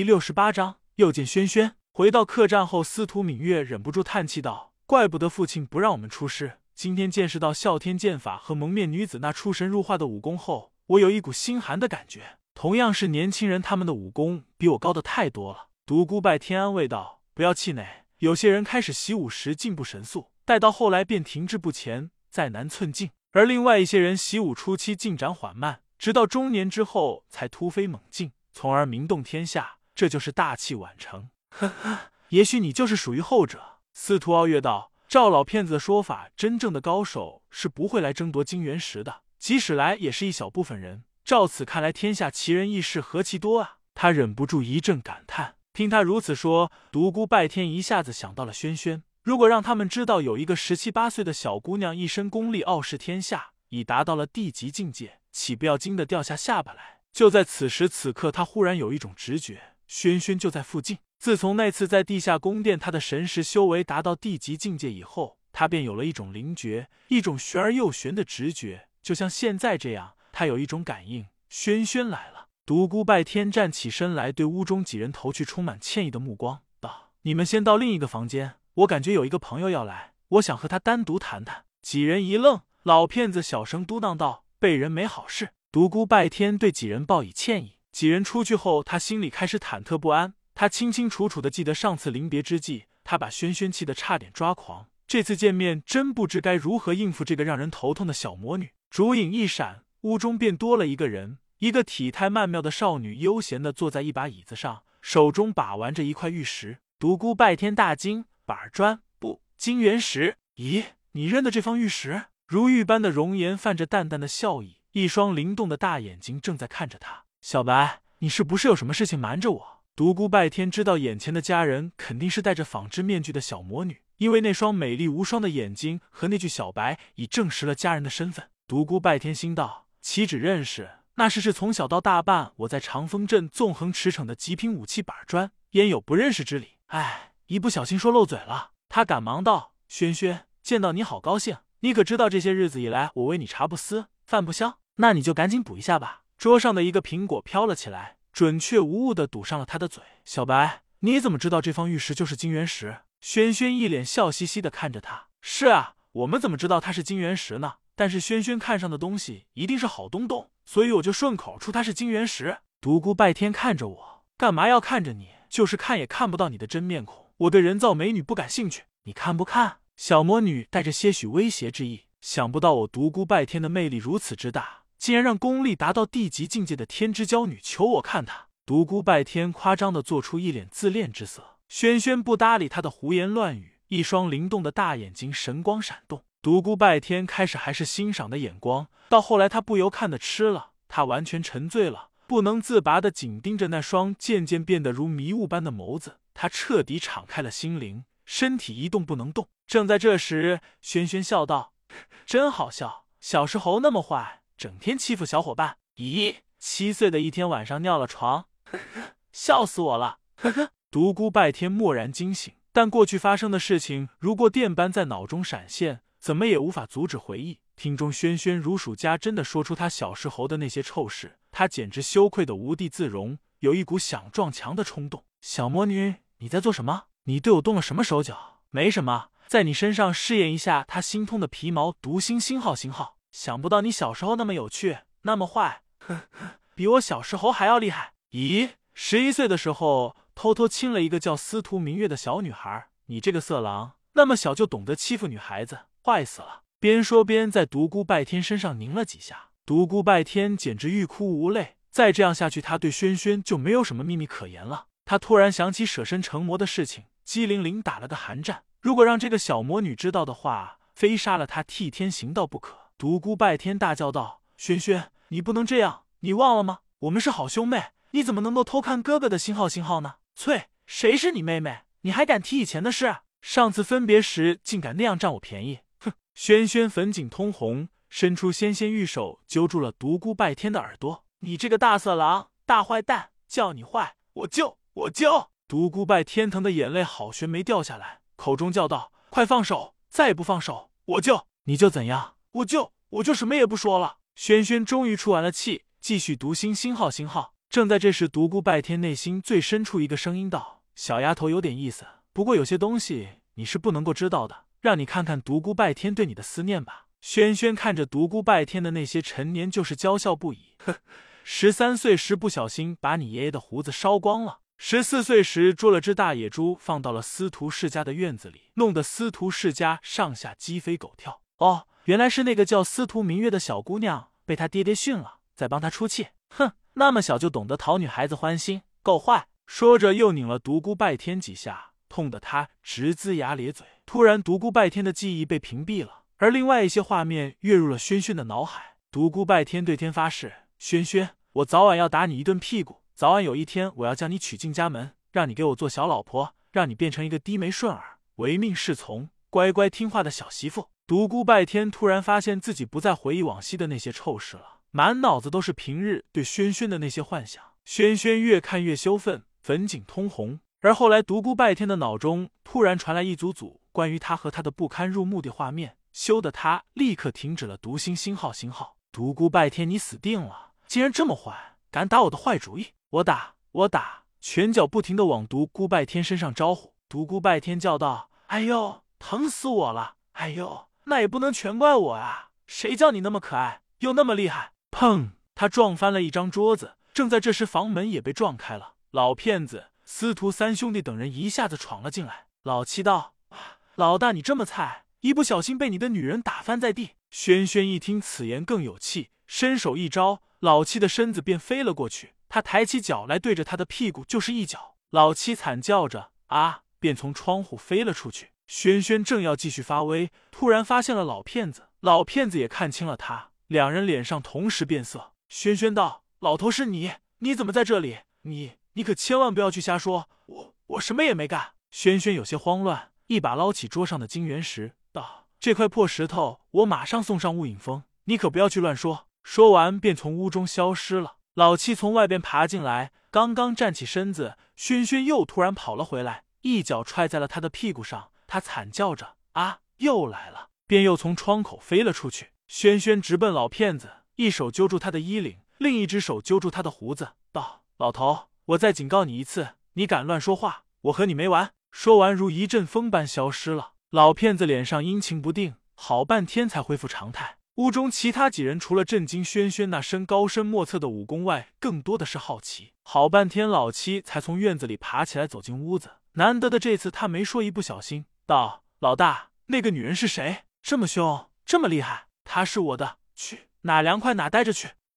第六十八章又见轩轩。回到客栈后，司徒敏月忍不住叹气道：“怪不得父亲不让我们出师。今天见识到哮天剑法和蒙面女子那出神入化的武功后，我有一股心寒的感觉。同样是年轻人，他们的武功比我高的太多了。”独孤拜天安慰道：“不要气馁，有些人开始习武时进步神速，待到后来便停滞不前，再难寸进；而另外一些人习武初期进展缓慢，直到中年之后才突飞猛进，从而名动天下。”这就是大器晚成，呵呵，也许你就是属于后者。司徒傲月道：“照老骗子的说法，真正的高手是不会来争夺金元石的，即使来，也是一小部分人。照此看来，天下奇人异士何其多啊！”他忍不住一阵感叹。听他如此说，独孤拜天一下子想到了轩轩。如果让他们知道有一个十七八岁的小姑娘一身功力傲视天下，已达到了地级境界，岂不要惊得掉下下巴来？就在此时此刻，他忽然有一种直觉。轩轩就在附近。自从那次在地下宫殿，他的神识修为达到地级境界以后，他便有了一种灵觉，一种玄而又玄的直觉，就像现在这样。他有一种感应，轩轩来了。独孤拜天站起身来，对屋中几人投去充满歉意的目光，道：“你们先到另一个房间，我感觉有一个朋友要来，我想和他单独谈谈。”几人一愣，老骗子小声嘟囔道：“被人没好事。”独孤拜天对几人报以歉意。几人出去后，他心里开始忐忑不安。他清清楚楚的记得上次临别之际，他把轩轩气得差点抓狂。这次见面，真不知该如何应付这个让人头痛的小魔女。烛影一闪，屋中便多了一个人，一个体态曼妙的少女，悠闲的坐在一把椅子上，手中把玩着一块玉石。独孤拜天大惊：板砖不，金元石？咦，你认得这方玉石？如玉般的容颜，泛着淡淡的笑意，一双灵动的大眼睛正在看着他。小白，你是不是有什么事情瞒着我？独孤拜天知道眼前的家人肯定是戴着纺织面具的小魔女，因为那双美丽无双的眼睛和那句“小白”已证实了家人的身份。独孤拜天心道：岂止认识，那是是从小到大伴我在长风镇纵横驰骋的极品武器板砖，焉有不认识之理？哎，一不小心说漏嘴了。他赶忙道：轩轩，见到你好高兴。你可知道这些日子以来，我为你茶不思，饭不香？那你就赶紧补一下吧。桌上的一个苹果飘了起来，准确无误的堵上了他的嘴。小白，你怎么知道这方玉石就是金元石？轩轩一脸笑嘻嘻的看着他。是啊，我们怎么知道它是金元石呢？但是轩轩看上的东西一定是好东东，所以我就顺口出它是金元石。独孤拜天看着我，干嘛要看着你？就是看也看不到你的真面孔。我对人造美女不感兴趣，你看不看？小魔女带着些许威胁之意。想不到我独孤拜天的魅力如此之大。竟然让功力达到地级境界的天之娇女求我看她，独孤拜天夸张的做出一脸自恋之色。轩轩不搭理他的胡言乱语，一双灵动的大眼睛神光闪动。独孤拜天开始还是欣赏的眼光，到后来他不由看得痴了，他完全沉醉了，不能自拔的紧盯着那双渐渐变得如迷雾般的眸子。他彻底敞开了心灵，身体一动不能动。正在这时，轩轩笑道：“真好笑，小时候那么坏。”整天欺负小伙伴，咦？七岁的一天晚上尿了床，呵呵，笑死我了，呵呵。独孤拜天蓦然惊醒，但过去发生的事情如过电般在脑中闪现，怎么也无法阻止回忆。听中轩轩如数家珍的说出他小时候的那些臭事，他简直羞愧的无地自容，有一股想撞墙的冲动。小魔女，你在做什么？你对我动了什么手脚？没什么，在你身上试验一下他心通的皮毛读心星号星号。想不到你小时候那么有趣，那么坏，呵呵，比我小时候还要厉害。咦，十一岁的时候偷偷亲了一个叫司徒明月的小女孩，你这个色狼，那么小就懂得欺负女孩子，坏死了！边说边在独孤拜天身上拧了几下，独孤拜天简直欲哭无泪。再这样下去，他对轩轩就没有什么秘密可言了。他突然想起舍身成魔的事情，机灵灵打了个寒战。如果让这个小魔女知道的话，非杀了她替天行道不可。独孤拜天大叫道：“轩轩，你不能这样！你忘了吗？我们是好兄妹，你怎么能够偷看哥哥的星号星号呢？”翠，谁是你妹妹？你还敢提以前的事？上次分别时竟敢那样占我便宜！哼！轩轩粉颈通红，伸出纤纤玉手揪住了独孤拜天的耳朵：“你这个大色狼，大坏蛋！叫你坏，我就我就……”独孤拜天疼的眼泪好悬没掉下来，口中叫道：“快放手！再不放手，我就你就怎样？”我就我就什么也不说了。轩轩终于出完了气，继续读心星号星号。正在这时，独孤拜天内心最深处一个声音道：“小丫头有点意思，不过有些东西你是不能够知道的，让你看看独孤拜天对你的思念吧。”轩轩看着独孤拜天的那些陈年旧事，娇笑不已。呵，十三岁时不小心把你爷爷的胡子烧光了，十四岁时捉了只大野猪放到了司徒世家的院子里，弄得司徒世家上下鸡飞狗跳。哦，原来是那个叫司徒明月的小姑娘被他爹爹训了，在帮他出气。哼，那么小就懂得讨女孩子欢心，够坏！说着又拧了独孤拜天几下，痛得他直龇牙咧嘴。突然，独孤拜天的记忆被屏蔽了。而另外一些画面跃入了轩轩的脑海。独孤拜天对天发誓：“轩轩，我早晚要打你一顿屁股。早晚有一天，我要将你娶进家门，让你给我做小老婆，让你变成一个低眉顺耳、唯命是从、乖乖听话的小媳妇。”独孤拜天突然发现自己不再回忆往昔的那些臭事了，满脑子都是平日对轩轩的那些幻想。轩轩越看越羞愤，粉颈通红。而后来，独孤拜天的脑中突然传来一组组关于他和他的不堪入目的画面。羞得他立刻停止了读心星号星号。独孤拜天，你死定了！竟然这么坏，敢打我的坏主意！我打，我打！拳脚不停的往独孤拜天身上招呼。独孤拜天叫道：“哎呦，疼死我了！哎呦，那也不能全怪我啊！谁叫你那么可爱，又那么厉害！”砰！他撞翻了一张桌子。正在这时，房门也被撞开了。老骗子，司徒三兄弟等人一下子闯了进来。老七道：“老大，你这么菜！”一不小心被你的女人打翻在地。轩轩一听此言更有气，伸手一招，老七的身子便飞了过去。他抬起脚来，对着他的屁股就是一脚。老七惨叫着啊，便从窗户飞了出去。轩轩正要继续发威，突然发现了老骗子。老骗子也看清了他，两人脸上同时变色。轩轩道：“老头是你？你怎么在这里？你你可千万不要去瞎说，我我什么也没干。”轩轩有些慌乱，一把捞起桌上的金元石。道：“这块破石头，我马上送上雾影峰，你可不要去乱说。”说完，便从屋中消失了。老七从外边爬进来，刚刚站起身子，轩轩又突然跑了回来，一脚踹在了他的屁股上。他惨叫着：“啊，又来了！”便又从窗口飞了出去。轩轩直奔老骗子，一手揪住他的衣领，另一只手揪住他的胡子，道：“老头，我再警告你一次，你敢乱说话，我和你没完！”说完，如一阵风般消失了。老骗子脸上阴晴不定，好半天才恢复常态。屋中其他几人除了震惊轩轩那身高深莫测的武功外，更多的是好奇。好半天，老七才从院子里爬起来走进屋子。难得的这次，他没说一不小心，道：“老大，那个女人是谁？这么凶，这么厉害？她是我的，去哪凉快哪待着去。”